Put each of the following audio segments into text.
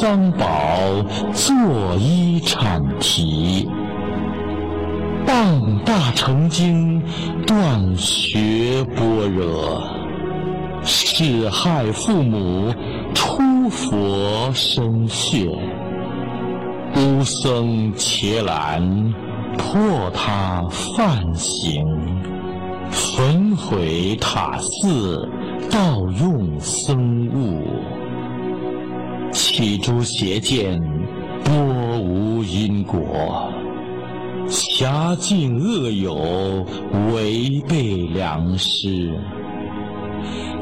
破三宝作一阐题，傍大成经断学般若，是害父母出佛身血，孤僧伽蓝破他犯行。焚毁塔寺，盗用僧物，起诸邪见，多无因果，狭尽恶友，违背良师，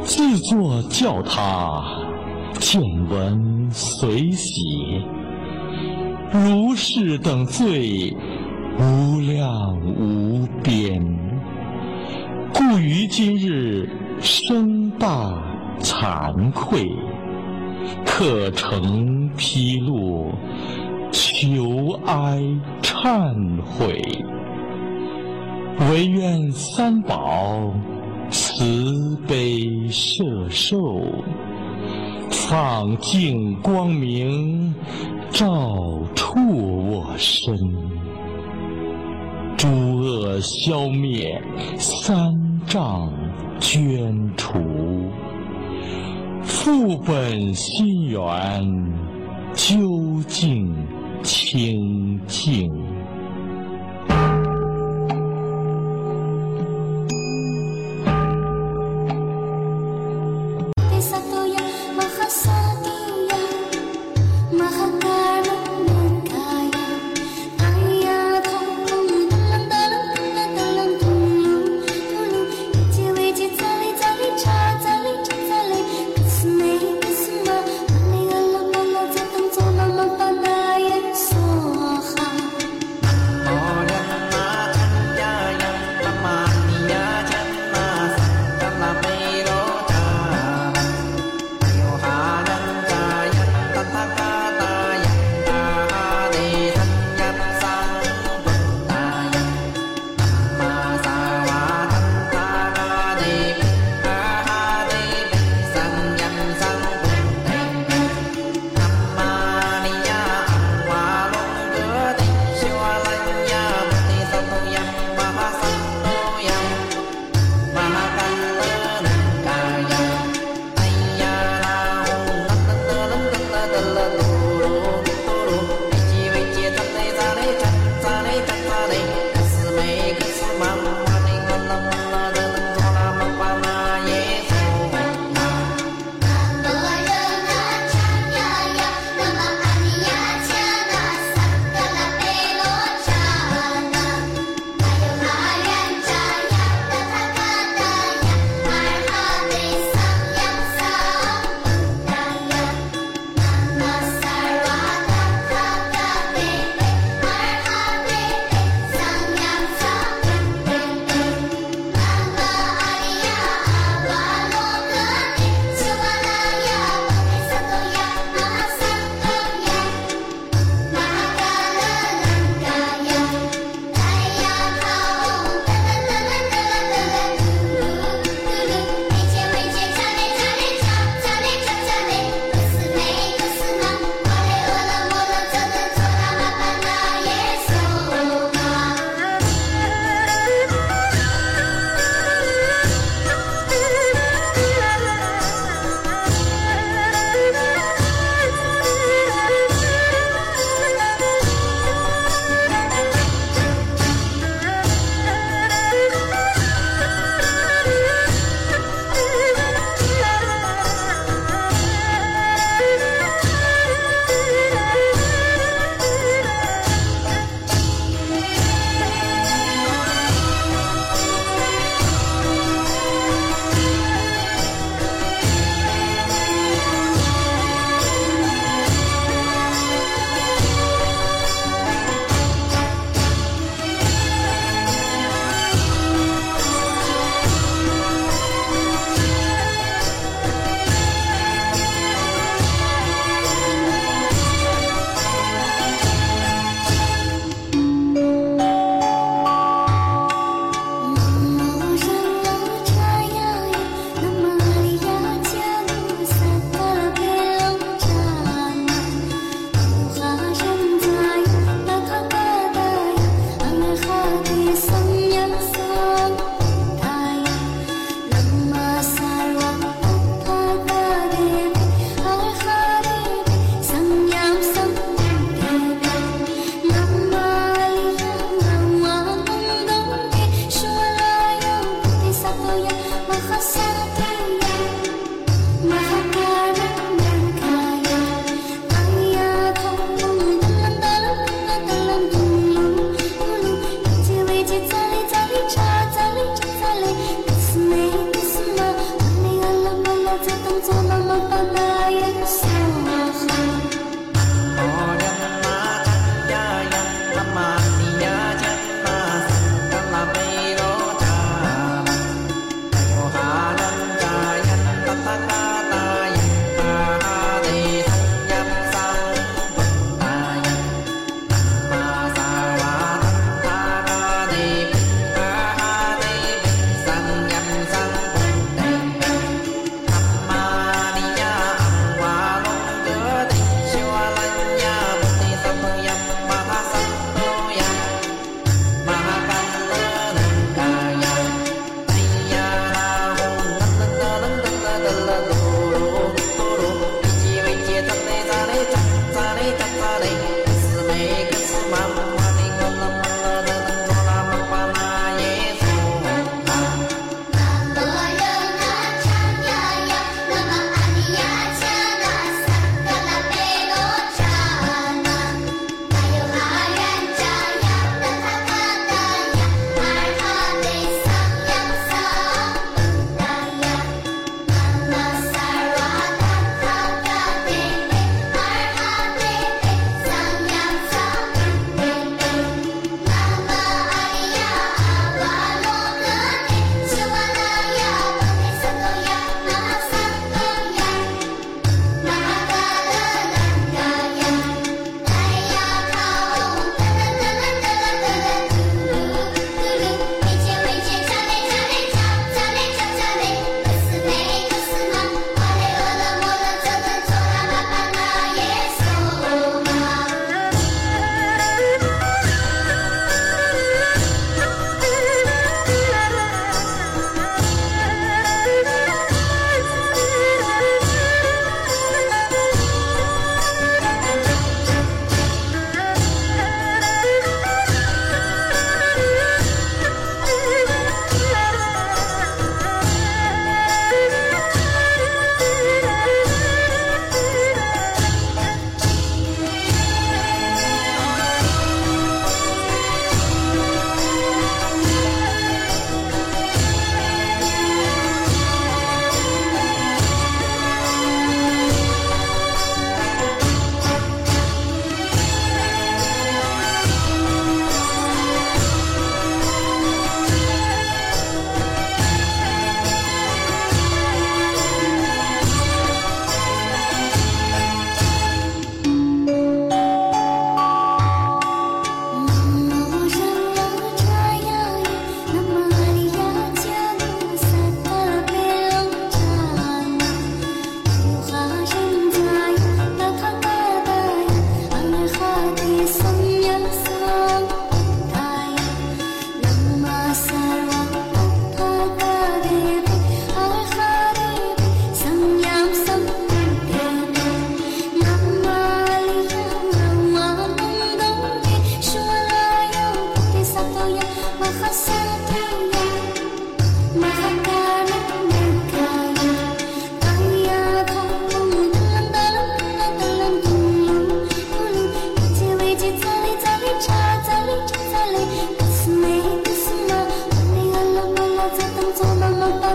自作教他，见闻随喜，如是等罪，无量无边。故于今日生大惭愧，课程披露，求哀忏悔，唯愿三宝慈悲摄受，放净光明照触我身。诸恶消灭，三障捐除，故本心源，究竟清净。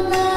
love.